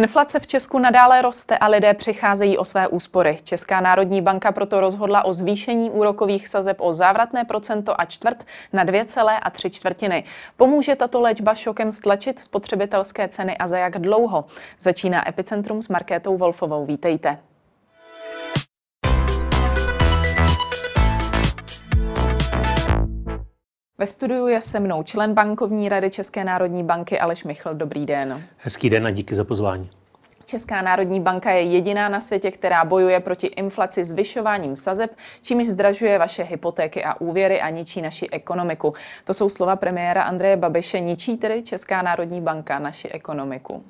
Inflace v Česku nadále roste a lidé přicházejí o své úspory. Česká národní banka proto rozhodla o zvýšení úrokových sazeb o závratné procento a čtvrt na 2,3 čtvrtiny. Pomůže tato léčba šokem stlačit spotřebitelské ceny a za jak dlouho? Začíná Epicentrum s Markétou Wolfovou. Vítejte. Ve studiu je se mnou člen bankovní rady České národní banky Aleš Michl. Dobrý den. Hezký den a díky za pozvání. Česká národní banka je jediná na světě, která bojuje proti inflaci zvyšováním sazeb, čímž zdražuje vaše hypotéky a úvěry a ničí naši ekonomiku. To jsou slova premiéra Andreje Babiše. Ničí tedy Česká národní banka naši ekonomiku?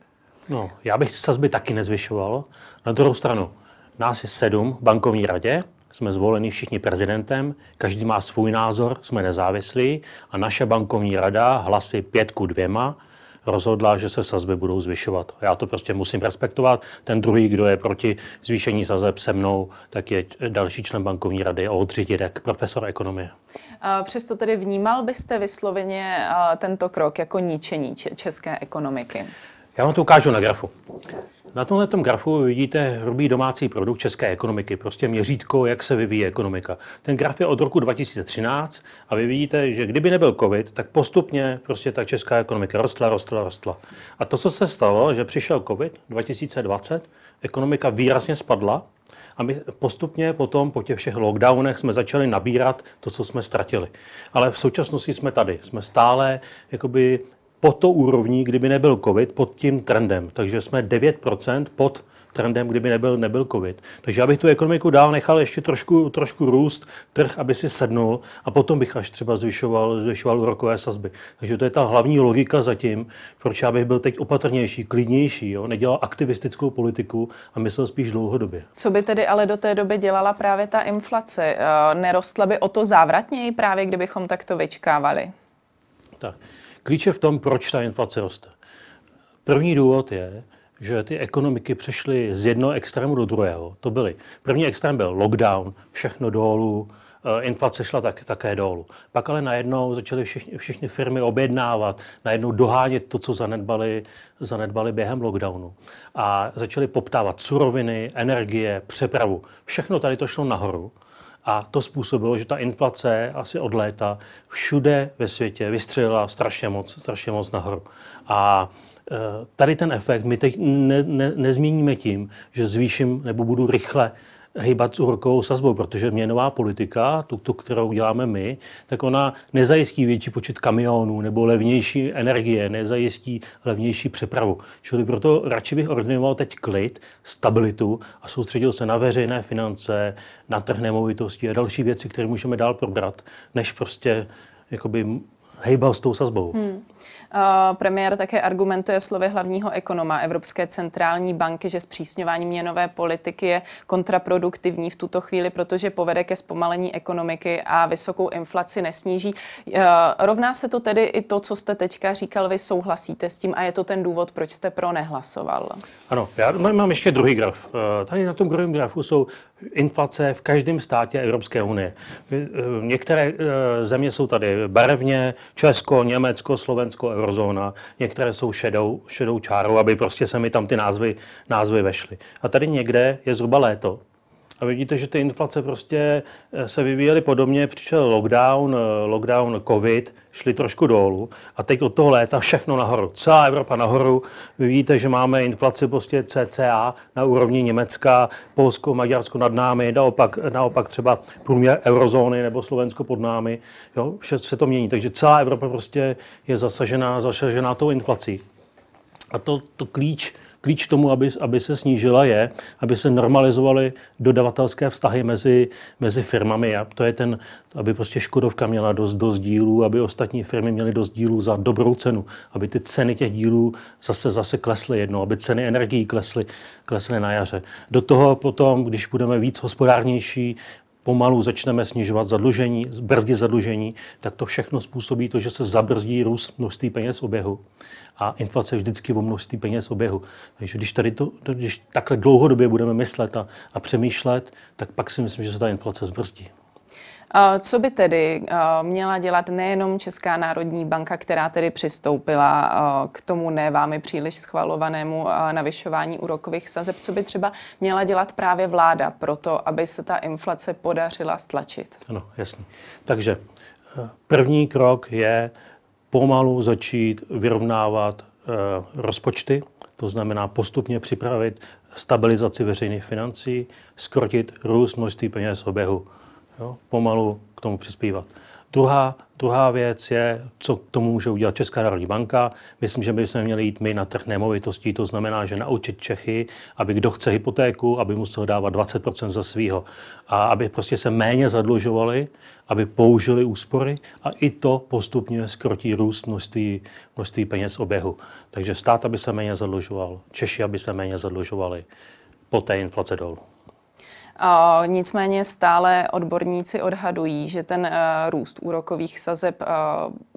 No, já bych sazby taky nezvyšoval. Na druhou stranu, nás je sedm v bankovní radě, jsme zvoleni všichni prezidentem, každý má svůj názor, jsme nezávislí a naše bankovní rada hlasy pět ku dvěma rozhodla, že se sazby budou zvyšovat. Já to prostě musím respektovat. Ten druhý, kdo je proti zvýšení sazeb se mnou, tak je další člen bankovní rady Oldřich Dědek, profesor ekonomie. Přesto tedy vnímal byste vysloveně tento krok jako ničení české ekonomiky? Já vám to ukážu na grafu. Na tomhle grafu vidíte hrubý domácí produkt české ekonomiky, prostě měřítko, jak se vyvíjí ekonomika. Ten graf je od roku 2013 a vy vidíte, že kdyby nebyl covid, tak postupně prostě ta česká ekonomika rostla, rostla, rostla. A to, co se stalo, že přišel covid 2020, ekonomika výrazně spadla, a my postupně potom po těch všech lockdownech jsme začali nabírat to, co jsme ztratili. Ale v současnosti jsme tady. Jsme stále jakoby pod to úrovní, kdyby nebyl COVID, pod tím trendem. Takže jsme 9% pod trendem, kdyby nebyl, nebyl covid. Takže já bych tu ekonomiku dál nechal ještě trošku, trošku růst, trh, aby si sednul a potom bych až třeba zvyšoval, zvyšoval úrokové sazby. Takže to je ta hlavní logika zatím, proč já bych byl teď opatrnější, klidnější, jo? nedělal aktivistickou politiku a myslel spíš dlouhodobě. Co by tedy ale do té doby dělala právě ta inflace? Eh, nerostla by o to závratněji právě, kdybychom takto vyčkávali? Tak. Klíč je v tom, proč ta inflace roste. První důvod je, že ty ekonomiky přešly z jednoho extrému do druhého. To byly. První extrém byl lockdown, všechno dolů, eh, inflace šla tak, také dolů. Pak ale najednou začaly všichni, všichni firmy objednávat, najednou dohánět to, co zanedbali, zanedbali během lockdownu. A začaly poptávat suroviny, energie, přepravu. Všechno tady to šlo nahoru. A to způsobilo, že ta inflace asi od léta všude ve světě vystřelila strašně moc, strašně moc nahoru. A e, tady ten efekt my teď ne, ne, nezmíníme tím, že zvýším nebo budu rychle hýbat s úrokovou sazbou, protože měnová politika, tu, tu, kterou děláme my, tak ona nezajistí větší počet kamionů nebo levnější energie, nezajistí levnější přepravu. Čili proto radši bych ordinoval teď klid, stabilitu a soustředil se na veřejné finance, na trh nemovitostí a další věci, které můžeme dál probrat, než prostě jakoby hejbal s tou sazbou. Hmm. Premiér také argumentuje slovy hlavního ekonoma Evropské centrální banky, že zpřísňování měnové politiky je kontraproduktivní v tuto chvíli, protože povede ke zpomalení ekonomiky a vysokou inflaci nesníží. Rovná se to tedy i to, co jste teďka říkal, vy souhlasíte s tím a je to ten důvod, proč jste pro nehlasoval? Ano, já mám ještě druhý graf. Eh, tady na tom druhém grafu jsou inflace v každém státě Evropské unie. Eh, některé země jsou tady barevně, Česko, Německo, Slovensko, eurozóna, některé jsou šedou, šedou čárou, aby prostě se mi tam ty názvy, názvy vešly. A tady někde je zhruba léto, a vidíte, že ty inflace prostě eh, se vyvíjely podobně. Přišel lockdown, eh, lockdown, covid, šli trošku dolů a teď od toho léta všechno nahoru. Celá Evropa nahoru. Vy vidíte, že máme inflaci prostě CCA na úrovni Německa, Polsko, Maďarsko nad námi, naopak, naopak třeba průměr eurozóny nebo Slovensko pod námi. Jo, vše se to mění. Takže celá Evropa prostě je zasažená, zasažená tou inflací. A to, to klíč klíč tomu, aby, aby se snížila, je, aby se normalizovaly dodavatelské vztahy mezi, mezi firmami. A to je ten, aby prostě Škodovka měla dost, dost dílů, aby ostatní firmy měly dost dílů za dobrou cenu, aby ty ceny těch dílů zase, zase klesly jednou, aby ceny energií klesly, klesly na jaře. Do toho potom, když budeme víc hospodárnější, pomalu začneme snižovat zadlužení, brzdit zadlužení, tak to všechno způsobí to, že se zabrzdí růst množství peněz v oběhu. A inflace je vždycky o množství peněz v oběhu. Takže když, tady to, když takhle dlouhodobě budeme myslet a, a přemýšlet, tak pak si myslím, že se ta inflace zbrzdí. Co by tedy měla dělat nejenom Česká národní banka, která tedy přistoupila k tomu ne vámi příliš schvalovanému navyšování úrokových sazeb, co by třeba měla dělat právě vláda pro to, aby se ta inflace podařila stlačit? Ano, jasný. Takže eh, první krok je pomalu začít vyrovnávat eh, rozpočty, to znamená postupně připravit stabilizaci veřejných financí, skrotit růst množství peněz oběhu. Jo? Pomalu k tomu přispívat. Druhá, druhá věc je, co k tomu může udělat Česká národní banka. Myslím, že bychom měli jít my na trh nemovitostí, to znamená, že naučit Čechy, aby kdo chce hypotéku, aby musel dávat 20% za svýho. A aby prostě se méně zadlužovali, aby použili úspory a i to postupně skrotí růst množství, množství peněz oběhu. Takže stát, aby se méně zadlužoval, Češi, aby se méně zadlužovali, poté inflace dolů. Nicméně stále odborníci odhadují, že ten uh, růst úrokových sazeb uh,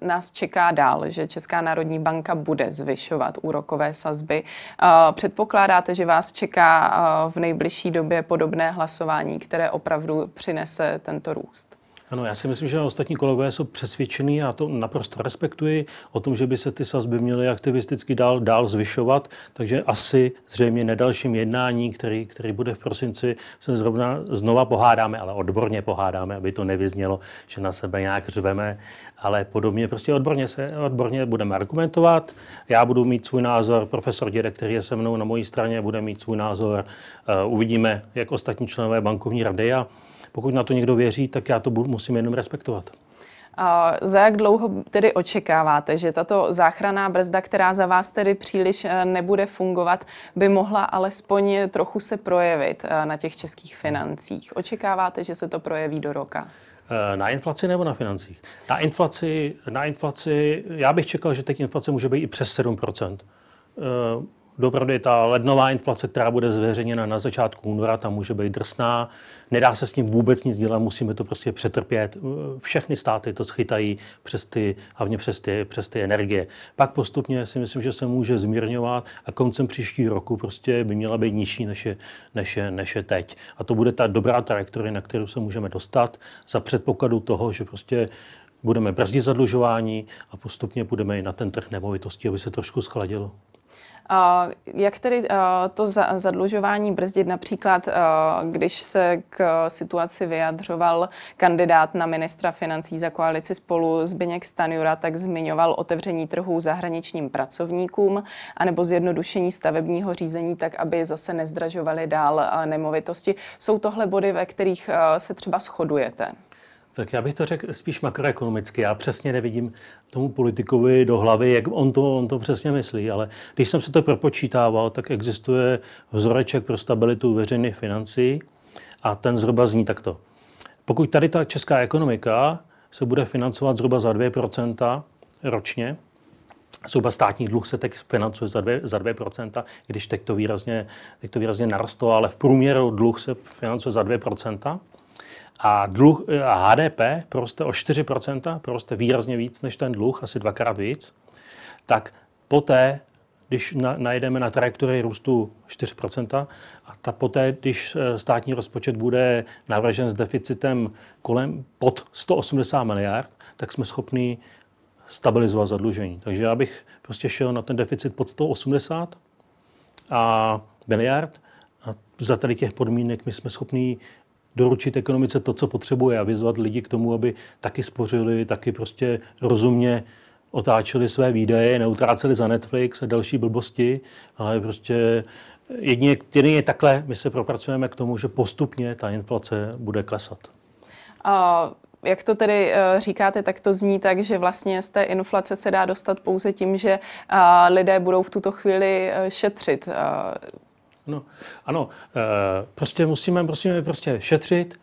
nás čeká dál, že Česká národní banka bude zvyšovat úrokové sazby. Uh, předpokládáte, že vás čeká v nejbližší době podobné hlasování, které opravdu přinese tento růst? Ano, já si myslím, že ostatní kolegové jsou přesvědčení a to naprosto respektuji o tom, že by se ty sazby měly aktivisticky dál, dál zvyšovat, takže asi zřejmě na dalším jednání, který, který bude v prosinci, se zrovna znova pohádáme, ale odborně pohádáme, aby to nevyznělo, že na sebe nějak řveme, ale podobně prostě odborně, se, odborně budeme argumentovat. Já budu mít svůj názor, profesor Dědek, který je se mnou na mojí straně, bude mít svůj názor. Uh, uvidíme, jak ostatní členové bankovní rady a pokud na to někdo věří, tak já to budu, musím jenom respektovat. A za jak dlouho tedy očekáváte, že tato záchranná brzda, která za vás tedy příliš eh, nebude fungovat, by mohla alespoň trochu se projevit eh, na těch českých financích? Očekáváte, že se to projeví do roka? Eh, na inflaci nebo na financích? Na inflaci, na inflaci já bych čekal, že teď inflace může být i přes 7 Dopravdy ta lednová inflace, která bude zveřejněna na začátku února, tam může být drsná. Nedá se s tím vůbec nic dělat, musíme to prostě přetrpět. Všechny státy to schytají přes ty, hlavně přes ty, přes ty energie. Pak postupně si myslím, že se může zmírňovat a koncem příští roku prostě by měla být nižší než je, než je, než je teď. A to bude ta dobrá trajektorie, na kterou se můžeme dostat za předpokladu toho, že prostě budeme brzdit zadlužování a postupně budeme i na ten trh nemovitostí, aby se trošku schladilo. Jak tedy to zadlužování brzdit? Například, když se k situaci vyjadřoval kandidát na ministra financí za koalici spolu Zbyněk Stanjura, tak zmiňoval otevření trhů zahraničním pracovníkům anebo zjednodušení stavebního řízení tak, aby zase nezdražovaly dál nemovitosti. Jsou tohle body, ve kterých se třeba shodujete? Tak já bych to řekl spíš makroekonomicky. Já přesně nevidím tomu politikovi do hlavy, jak on to, on to přesně myslí, ale když jsem se to propočítával, tak existuje vzoreček pro stabilitu veřejných financí a ten zhruba zní takto. Pokud tady ta česká ekonomika se bude financovat zhruba za 2% ročně, Zhruba státní dluh se teď financuje za 2%, za 2% když teď to, výrazně, teď to výrazně narostlo, ale v průměru dluh se financuje za 2% a, dluh, a HDP poroste o 4%, poroste výrazně víc než ten dluh, asi dvakrát víc, tak poté, když na, najdeme na trajektorii růstu 4%, a ta poté, když eh, státní rozpočet bude navržen s deficitem kolem pod 180 miliard, tak jsme schopni stabilizovat zadlužení. Takže já bych prostě šel na ten deficit pod 180 a miliard a za tady těch podmínek my jsme schopni doručit ekonomice to, co potřebuje a vyzvat lidi k tomu, aby taky spořili, taky prostě rozumně otáčeli své výdaje, neutráceli za Netflix a další blbosti, ale prostě jedině, jedině takhle my se propracujeme k tomu, že postupně ta inflace bude klesat. A jak to tedy uh, říkáte, tak to zní tak, že vlastně z té inflace se dá dostat pouze tím, že uh, lidé budou v tuto chvíli uh, šetřit. No, ano, e, prostě musíme, musíme prostě šetřit,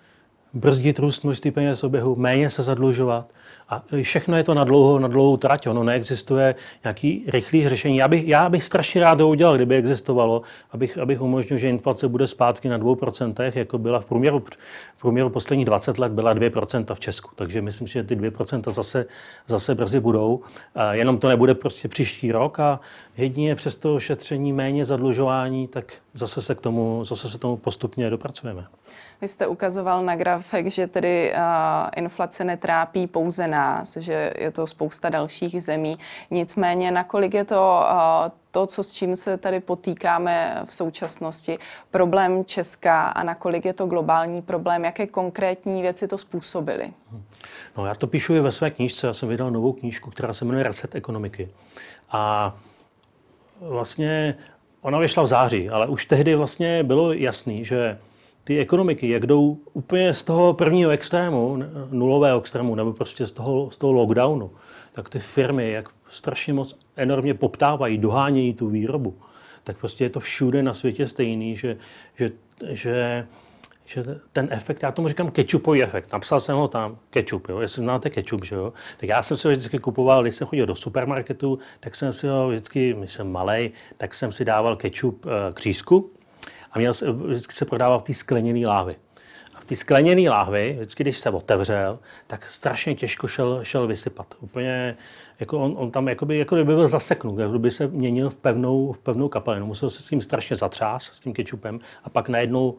brzdit růst množství peněz oběhu, méně se zadlužovat. A všechno je to na dlouhou, na dlouhou trať. Ono neexistuje nějaký rychlý řešení. Já bych, já bych strašně rád to udělal, kdyby existovalo, abych, abych umožnil, že inflace bude zpátky na 2%, jako byla v průměru, v průměru posledních 20 let byla 2% v Česku. Takže myslím, že ty 2% zase, zase brzy budou. A jenom to nebude prostě příští rok a jedině přes to šetření méně zadlužování, tak zase se k tomu, zase se tomu postupně dopracujeme. Vy jste ukazoval na grafek, že tedy uh, inflace netrápí pouze nás, že je to spousta dalších zemí. Nicméně, nakolik je to uh, to, co s čím se tady potýkáme v současnosti, problém Česka a nakolik je to globální problém, jaké konkrétní věci to způsobily? No, já to píšu i ve své knížce. Já jsem vydal novou knížku, která se jmenuje Reset ekonomiky. A vlastně ona vyšla v září, ale už tehdy vlastně bylo jasný, že ty ekonomiky, jak jdou úplně z toho prvního extrému, nulového extrému, nebo prostě z toho, z toho lockdownu, tak ty firmy, jak strašně moc enormně poptávají, dohánějí tu výrobu, tak prostě je to všude na světě stejný, že, že, že, že ten efekt, já tomu říkám ketchupový efekt, napsal jsem ho tam, ketchup, jo, jestli znáte ketchup, že jo, tak já jsem si ho vždycky kupoval, když jsem chodil do supermarketu, tak jsem si ho vždycky, když jsem malej, tak jsem si dával ketchup eh, k řízku a měl, vždycky se prodával v té skleněné láhvi ty skleněné láhvy, vždycky, když se otevřel, tak strašně těžko šel, šel vysypat. Úplně, jako on, on tam jakoby, jako by byl zaseknut, jako by se měnil v pevnou, v pevnou kapalinu. Musel se s tím strašně zatřást, s tím kečupem, a pak najednou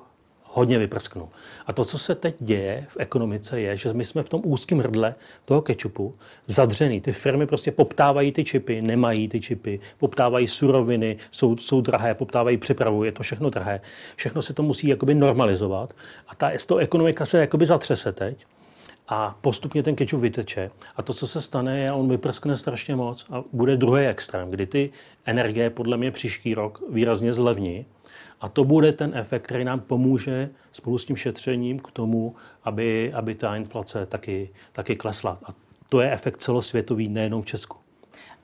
hodně vyprsknou. A to, co se teď děje v ekonomice, je, že my jsme v tom úzkém hrdle toho kečupu zadřený. Ty firmy prostě poptávají ty čipy, nemají ty čipy, poptávají suroviny, jsou, jsou drahé, poptávají přepravu, je to všechno drahé. Všechno se to musí jakoby normalizovat a ta z toho ekonomika se jakoby zatřese teď a postupně ten kečup vyteče. A to, co se stane, je, on vyprskne strašně moc a bude druhý extrém, kdy ty energie podle mě příští rok výrazně zlevní a to bude ten efekt, který nám pomůže spolu s tím šetřením k tomu, aby, aby ta inflace taky, taky klesla. A to je efekt celosvětový, nejenom v Česku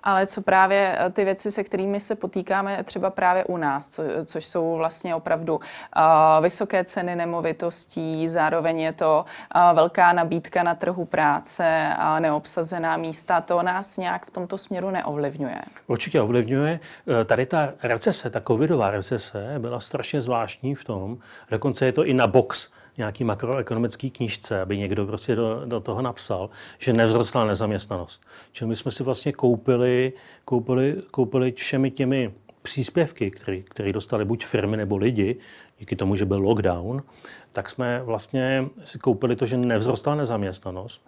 ale co právě eh, ty věci, se kterými se potýkáme třeba právě u nás, co, což jsou vlastně opravdu uh, vysoké ceny nemovitostí, zároveň je to uh, velká nabídka na trhu práce a neobsazená místa, to nás nějak v tomto směru neovlivňuje. Určitě ovlivňuje. Tady ta recese, ta covidová recese byla strašně zvláštní v tom, dokonce je to i na box nějaký makroekonomický knížce, aby někdo prostě do, do toho napsal, že nevzrostla nezaměstnanost. Čili my jsme si vlastně koupili, koupili, koupili všemi těmi příspěvky, které dostali buď firmy nebo lidi, díky tomu, že byl lockdown, tak jsme vlastně si koupili to, že nevzrostla nezaměstnanost.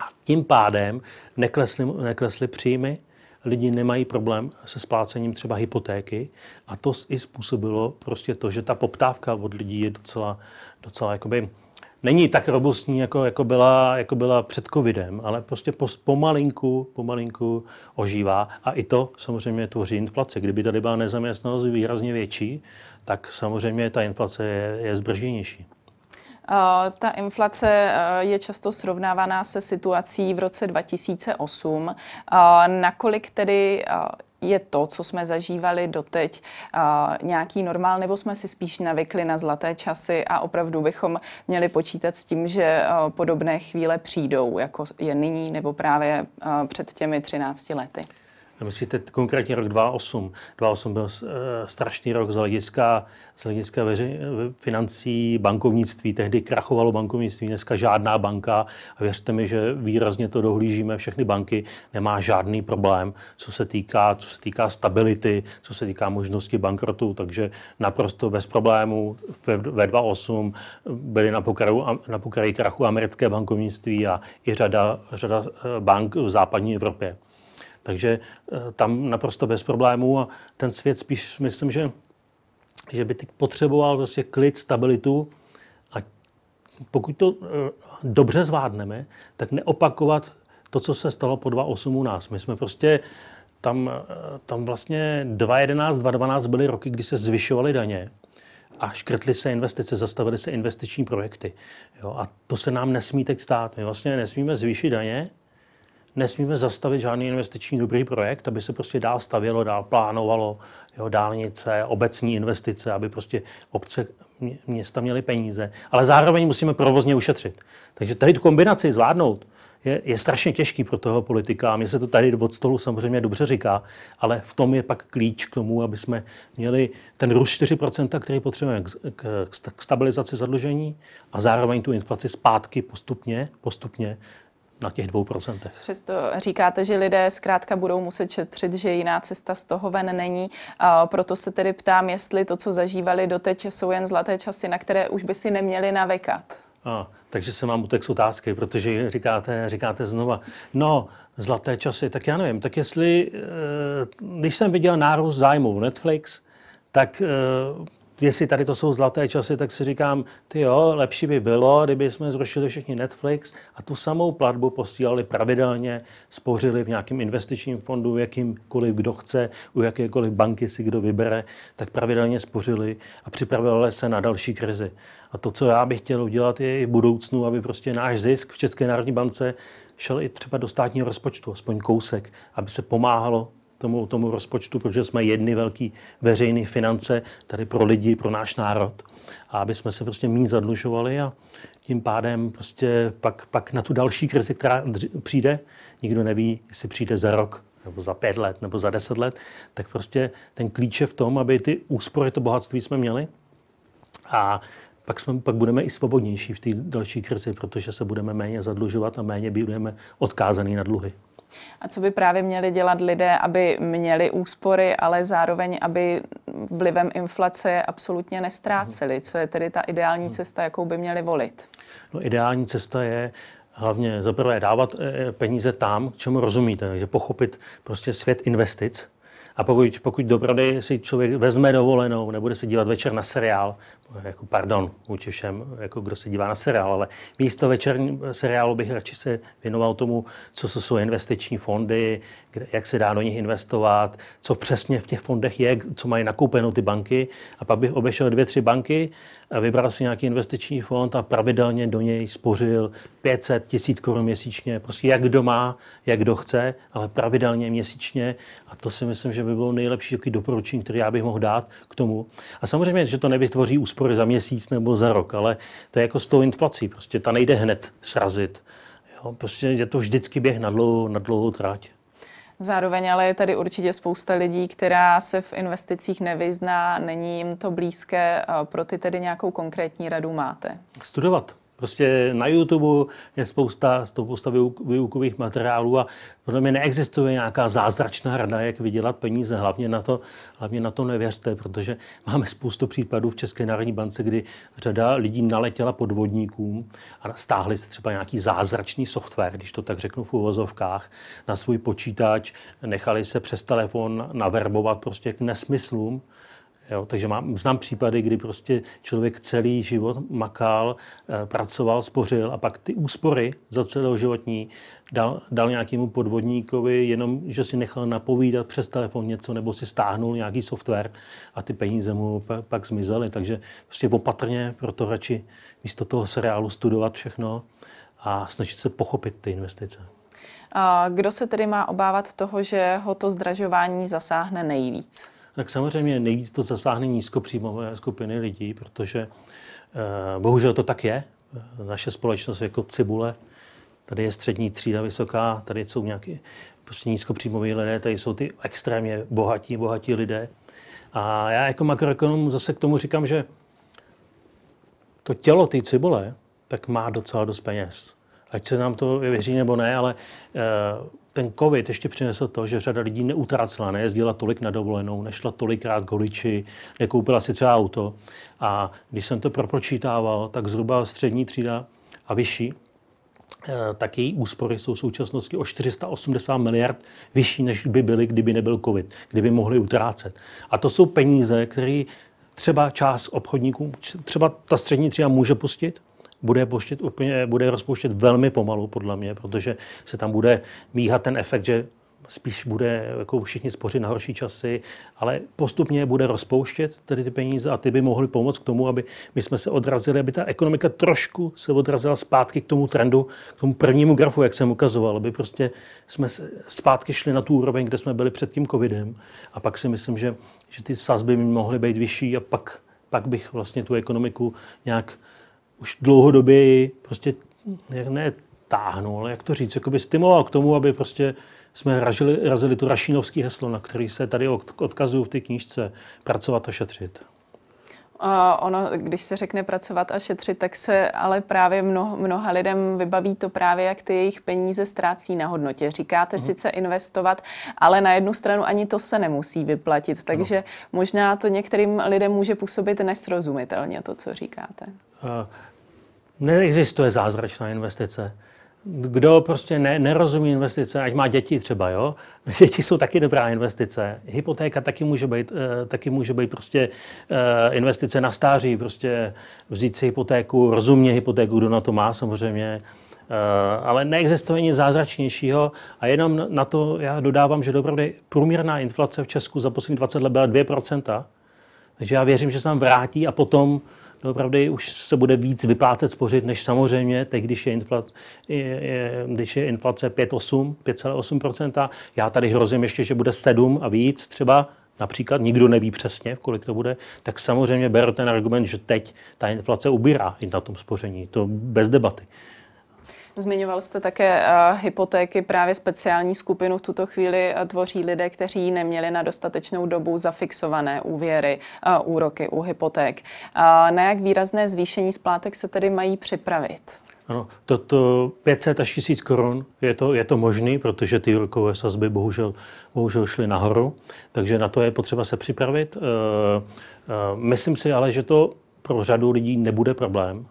A tím pádem neklesly, neklesly příjmy, lidi nemají problém se splácením třeba hypotéky a to i způsobilo prostě to, že ta poptávka od lidí je docela, docela jakoby, není tak robustní, jako, jako, byla, jako byla před covidem, ale prostě pomalinku, pomalinku ožívá a i to samozřejmě tvoří inflace. Kdyby tady byla nezaměstnanost výrazně větší, tak samozřejmě ta inflace je, je zbržděnější. Ta inflace je často srovnávaná se situací v roce 2008. Nakolik tedy je to, co jsme zažívali doteď, nějaký normál, nebo jsme si spíš navykli na zlaté časy a opravdu bychom měli počítat s tím, že podobné chvíle přijdou, jako je nyní nebo právě před těmi 13 lety? Myslíte konkrétně rok 2008? 2008 byl uh, strašný rok z hlediska, z hlediska veři, financí, bankovnictví. Tehdy krachovalo bankovnictví, dneska žádná banka. A věřte mi, že výrazně to dohlížíme. Všechny banky nemá žádný problém, co se týká, co se týká stability, co se týká možnosti bankrotu. Takže naprosto bez problémů ve, ve 2008 byly na pokraji, na pokraji krachu americké bankovnictví a i řada, řada eh, bank v západní Evropě. Takže eh, tam naprosto bez problémů a ten svět spíš myslím, že, že by teď potřeboval prostě klid, stabilitu a pokud to eh, dobře zvládneme, tak neopakovat to, co se stalo po 2.8 u nás. My jsme prostě tam, eh, tam vlastně 2.11, 2.12 byly roky, kdy se zvyšovaly daně a škrtly se investice, zastavily se investiční projekty. Jo, a to se nám nesmí teď stát. My vlastně nesmíme zvýšit daně, nesmíme zastavit žádný investiční dobrý projekt, aby se prostě dál stavělo, dál plánovalo, jo, dálnice, obecní investice, aby prostě obce, města měly peníze. Ale zároveň musíme provozně ušetřit. Takže tady tu kombinaci zvládnout je, je strašně těžký pro toho politika. A mně se to tady od stolu samozřejmě dobře říká, ale v tom je pak klíč k tomu, aby jsme měli ten růst 4%, který potřebujeme k, k, k stabilizaci zadlužení a zároveň tu inflaci zpátky postupně, postupně na těch dvou procentech. Přesto říkáte, že lidé zkrátka budou muset šetřit, že jiná cesta z toho ven není. A proto se tedy ptám, jestli to, co zažívali doteď, jsou jen zlaté časy, na které už by si neměli navekat. A, takže se mám utek z otázky, protože říkáte, říkáte znova, no, zlaté časy, tak já nevím, tak jestli, eh, když jsem viděl nárůst zájmu v Netflix, tak eh, jestli tady to jsou zlaté časy, tak si říkám, ty jo, lepší by bylo, kdyby jsme zrušili všichni Netflix a tu samou platbu posílali pravidelně, spořili v nějakém investičním fondu, jakýmkoliv kdo chce, u jakékoliv banky si kdo vybere, tak pravidelně spořili a připravili se na další krizi. A to, co já bych chtěl udělat, je i v budoucnu, aby prostě náš zisk v České národní bance šel i třeba do státního rozpočtu, aspoň kousek, aby se pomáhalo tomu, tomu rozpočtu, protože jsme jedny velký veřejné finance tady pro lidi, pro náš národ. A aby jsme se prostě méně zadlužovali a tím pádem prostě pak, pak na tu další krizi, která přijde, nikdo neví, jestli přijde za rok, nebo za pět let, nebo za deset let, tak prostě ten klíč je v tom, aby ty úspory, to bohatství jsme měli a pak, jsme, pak budeme i svobodnější v té další krizi, protože se budeme méně zadlužovat a méně budeme odkázaný na dluhy. A co by právě měli dělat lidé, aby měli úspory, ale zároveň, aby vlivem inflace absolutně nestráceli? Co je tedy ta ideální hmm. cesta, jakou by měli volit? No, ideální cesta je hlavně za prvé dávat eh, peníze tam, čemu rozumíte, takže pochopit prostě svět investic, a pokud, pokud dopravdy si člověk vezme dovolenou, nebude se dívat večer na seriál, jako pardon, vůči všem, jako kdo se dívá na seriál, ale místo večerní seriálu bych radši se věnoval tomu, co jsou investiční fondy, kde, jak se dá do nich investovat, co přesně v těch fondech je, co mají nakoupeno ty banky. A pak bych obešel dvě, tři banky, a vybral si nějaký investiční fond a pravidelně do něj spořil 500 tisíc korun měsíčně. Prostě jak kdo má, jak kdo chce, ale pravidelně měsíčně. A to si myslím, že by bylo nejlepší doporučení, které já bych mohl dát k tomu. A samozřejmě, že to nevytvoří úspěch úspory za měsíc nebo za rok, ale to je jako s tou inflací. Prostě ta nejde hned srazit. Jo, prostě je to vždycky běh na dlouhou, na dlouhou tráť. Zároveň ale je tady určitě spousta lidí, která se v investicích nevyzná, není jim to blízké. Pro ty tedy nějakou konkrétní radu máte? Studovat. Prostě na YouTube je spousta, spousta výukových materiálů a podle mě neexistuje nějaká zázračná rada, jak vydělat peníze. Hlavně na to, hlavně na to nevěřte, protože máme spoustu případů v České národní bance, kdy řada lidí naletěla podvodníkům a stáhli si třeba nějaký zázračný software, když to tak řeknu v uvozovkách, na svůj počítač, nechali se přes telefon naverbovat prostě k nesmyslům, Jo, takže mám, znám případy, kdy prostě člověk celý život makal, eh, pracoval, spořil a pak ty úspory za celého životní dal, dal nějakému podvodníkovi, jenom že si nechal napovídat přes telefon něco nebo si stáhnul nějaký software a ty peníze mu pak, zmizely. Takže prostě opatrně, proto radši místo toho seriálu studovat všechno a snažit se pochopit ty investice. A kdo se tedy má obávat toho, že ho to zdražování zasáhne nejvíc? Tak samozřejmě nejvíc to zasáhne nízkopříjmové skupiny lidí, protože eh, bohužel to tak je. Naše společnost jako cibule, tady je střední třída vysoká, tady jsou nějaké prostě nízkopříjmoví lidé, tady jsou ty extrémně bohatí, bohatí lidé. A já jako makroekonom zase k tomu říkám, že to tělo té cibule tak má docela dost peněz. Ať se nám to věří nebo ne, ale eh, ten covid ještě přinesl to, že řada lidí neutrácela, nejezdila tolik na dovolenou, nešla tolikrát k holiči, nekoupila si třeba auto. A když jsem to propočítával, tak zhruba střední třída a vyšší, eh, tak její úspory jsou v současnosti o 480 miliard vyšší, než by byly, kdyby nebyl covid, kdyby mohli utrácet. A to jsou peníze, které třeba část obchodníků, třeba ta střední třída může pustit, bude, poštět úplně, bude rozpouštět velmi pomalu, podle mě, protože se tam bude míhat ten efekt, že spíš bude jako všichni spořit na horší časy, ale postupně bude rozpouštět tedy ty peníze a ty by mohly pomoct k tomu, aby my jsme se odrazili, aby ta ekonomika trošku se odrazila zpátky k tomu trendu, k tomu prvnímu grafu, jak jsem ukazoval, aby prostě jsme zpátky šli na tu úroveň, kde jsme byli před tím covidem. A pak si myslím, že, že ty sazby by mohly být vyšší a pak, pak bych vlastně tu ekonomiku nějak už dlouhodobě prostě jak ne táhnu, ale jak to říct, jako by stimuloval k tomu, aby prostě jsme razili, razili tu rašínovský heslo, na který se tady odkazuju v té knížce, pracovat a šetřit. ono, když se řekne pracovat a šetřit, tak se ale právě mnoho, mnoha lidem vybaví to právě, jak ty jejich peníze ztrácí na hodnotě. Říkáte uh-huh. sice investovat, ale na jednu stranu ani to se nemusí vyplatit. Takže uh-huh. možná to některým lidem může působit nesrozumitelně, to, co říkáte. Uh, neexistuje zázračná investice kdo prostě ne, nerozumí investice, ať má děti třeba, jo? Děti jsou taky dobrá investice. Hypotéka taky může být, uh, taky může být prostě uh, investice na stáří, prostě vzít si hypotéku, rozumně hypotéku, kdo na to má samozřejmě. Uh, ale neexistuje nic zázračnějšího a jenom na to já dodávám, že opravdu průměrná inflace v Česku za poslední 20 let byla 2%. Takže já věřím, že se nám vrátí a potom opravdu už se bude víc vyplácet spořit, než samozřejmě teď, když je inflace, když je inflace 5,8, 5,8%. Já tady hrozím ještě, že bude 7 a víc třeba, například, nikdo neví přesně, kolik to bude, tak samozřejmě beru ten argument, že teď ta inflace ubírá i na tom spoření. To bez debaty. Zmiňoval jste také uh, hypotéky, právě speciální skupinu v tuto chvíli uh, tvoří lidé, kteří neměli na dostatečnou dobu zafixované úvěry, uh, úroky u hypoték. Uh, na jak výrazné zvýšení splátek se tedy mají připravit? Ano, toto 500 až 1000 korun je to, je to možný, protože ty úrokové sazby bohužel, bohužel šly nahoru, takže na to je potřeba se připravit. Myslím si ale, že to pro řadu lidí nebude problém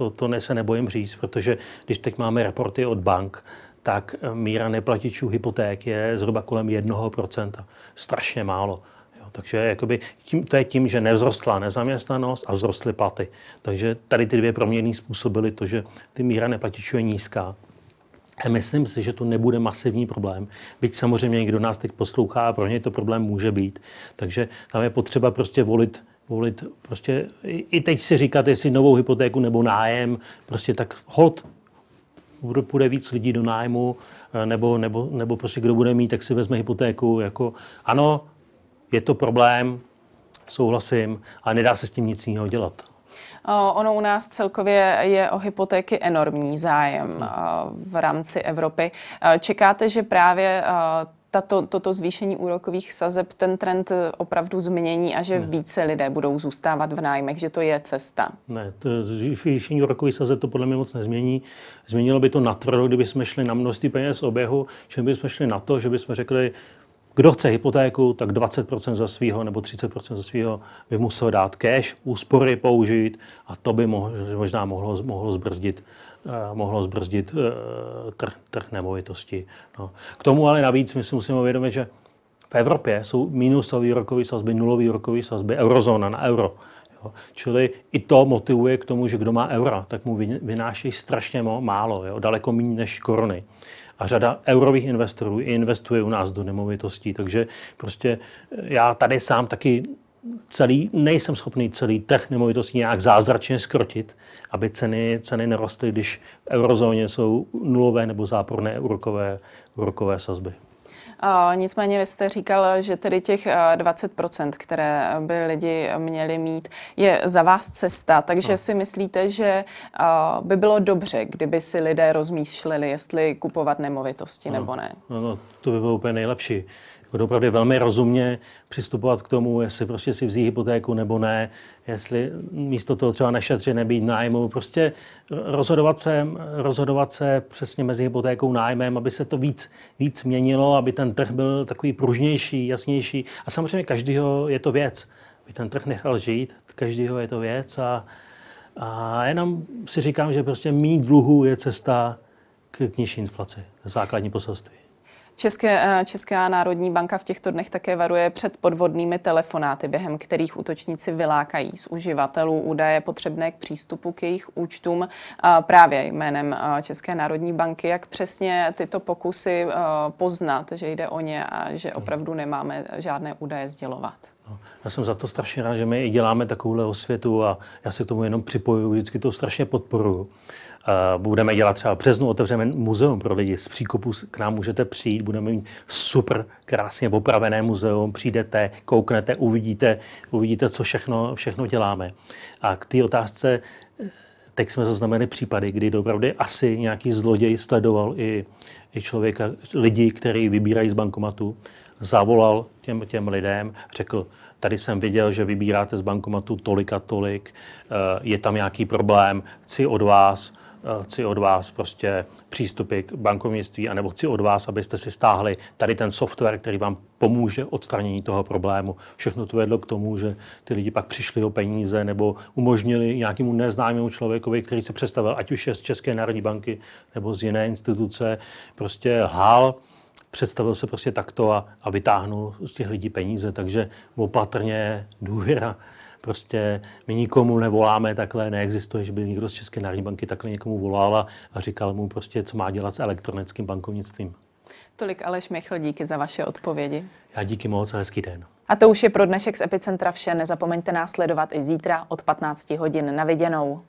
to, to ne, se nebojím říct, protože když teď máme reporty od bank, tak eh, míra neplatičů hypoték je zhruba kolem 1%. Strašně málo. Jo, takže jakoby tím, to je tím, že nevzrostla nezaměstnanost a vzrostly platy. Takže tady ty dvě proměny způsobily to, že ty míra neplatičů je nízká. A myslím si, že to nebude masivní problém. Byť samozřejmě někdo nás teď poslouchá a pro něj to problém může být. Takže tam je potřeba prostě volit volit prostě i teď si říkat, jestli novou hypotéku nebo nájem, prostě tak hold, půjde víc lidí do nájmu, eh, nebo, nebo, nebo prostě kdo bude mít, tak si vezme hypotéku. Jako, ano, je to problém, souhlasím, ale nedá se s tím nic jiného dělat. Ono u nás celkově je o hypotéky enormní zájem hmm. v rámci Evropy. Čekáte, že právě tato, toto zvýšení úrokových sazeb ten trend opravdu změní a že ne. více lidé budou zůstávat v nájmech, že to je cesta? Ne, to zvýšení úrokových sazeb to podle mě moc nezmění. Změnilo by to natvrdo, kdyby jsme šli na množství peněz oběhu, že by jsme šli na to, že bychom řekli, kdo chce hypotéku, tak 20% za svého nebo 30% za svého by musel dát cash, úspory použít a to by možná mohlo, mohlo zbrzdit Eh, mohlo zbrzdit eh, trh, trh nemovitosti. No. K tomu ale navíc my si musíme uvědomit, že v Evropě jsou minusové rokové sazby, nulové rokové sazby, eurozóna na euro. Jo. Čili i to motivuje k tomu, že kdo má eura, tak mu vynáší strašně málo, jo. daleko méně než koruny. A řada eurových investorů investuje u nás do nemovitostí, takže prostě já tady sám taky celý, nejsem schopný celý trh nemovitostí nějak zázračně skrotit, aby ceny, ceny nerostly, když v eurozóně jsou nulové nebo záporné úrokové, úrokové sazby. Nicméně vy jste říkal, že tedy těch 20%, které by lidi měli mít, je za vás cesta. Takže no. si myslíte, že uh, by bylo dobře, kdyby si lidé rozmýšleli, jestli kupovat nemovitosti no. nebo ne? No, no, to by bylo úplně nejlepší jako opravdu velmi rozumně přistupovat k tomu, jestli prostě si vzít hypotéku nebo ne, jestli místo toho třeba nešetřit, nebýt nájmu, prostě rozhodovat se, rozhodovat se přesně mezi hypotékou nájmem, aby se to víc, víc měnilo, aby ten trh byl takový pružnější, jasnější. A samozřejmě každýho je to věc. Aby ten trh nechal žít, každýho je to věc a, a jenom si říkám, že prostě mít dluhu je cesta k nižší inflaci. Základní poselství. České, eh, Česká národní banka v těchto dnech také varuje před podvodnými telefonáty, během kterých útočníci vylákají z uživatelů údaje potřebné k přístupu k jejich účtům právě jménem eh, České národní banky. Jak přesně tyto pokusy eh, poznat, že jde o ně a že opravdu nemáme žádné údaje sdělovat? No, já jsem za to strašně rád, že my i děláme takovouhle osvětu a já se k tomu jenom připojuju, vždycky to strašně podporuju. Budeme dělat třeba v březnu, otevřeme muzeum pro lidi. Z příkopu, k nám můžete přijít, budeme mít super krásně opravené muzeum, přijdete, kouknete, uvidíte, uvidíte co všechno, všechno děláme. A k té otázce, teď jsme zaznamenali případy, kdy opravdu asi nějaký zloděj sledoval i, i člověka, lidi, kteří vybírají z bankomatu, zavolal těm, těm lidem, řekl, tady jsem viděl, že vybíráte z bankomatu tolik a tolik, je tam nějaký problém, chci od vás, chci od vás prostě přístupy k bankovnictví, anebo chci od vás, abyste si stáhli tady ten software, který vám pomůže odstranění toho problému. Všechno to vedlo k tomu, že ty lidi pak přišli o peníze nebo umožnili nějakému neznámému člověkovi, který se představil, ať už je z České národní banky nebo z jiné instituce, prostě lhal, představil se prostě takto a, a vytáhnul z těch lidí peníze. Takže opatrně důvěra Prostě my nikomu nevoláme takhle, neexistuje, že by někdo z České národní banky takhle někomu volal a říkal mu prostě, co má dělat s elektronickým bankovnictvím. Tolik Aleš Michl, díky za vaše odpovědi. Já díky moc a hezký den. A to už je pro dnešek z Epicentra vše. Nezapomeňte nás sledovat i zítra od 15 hodin na viděnou.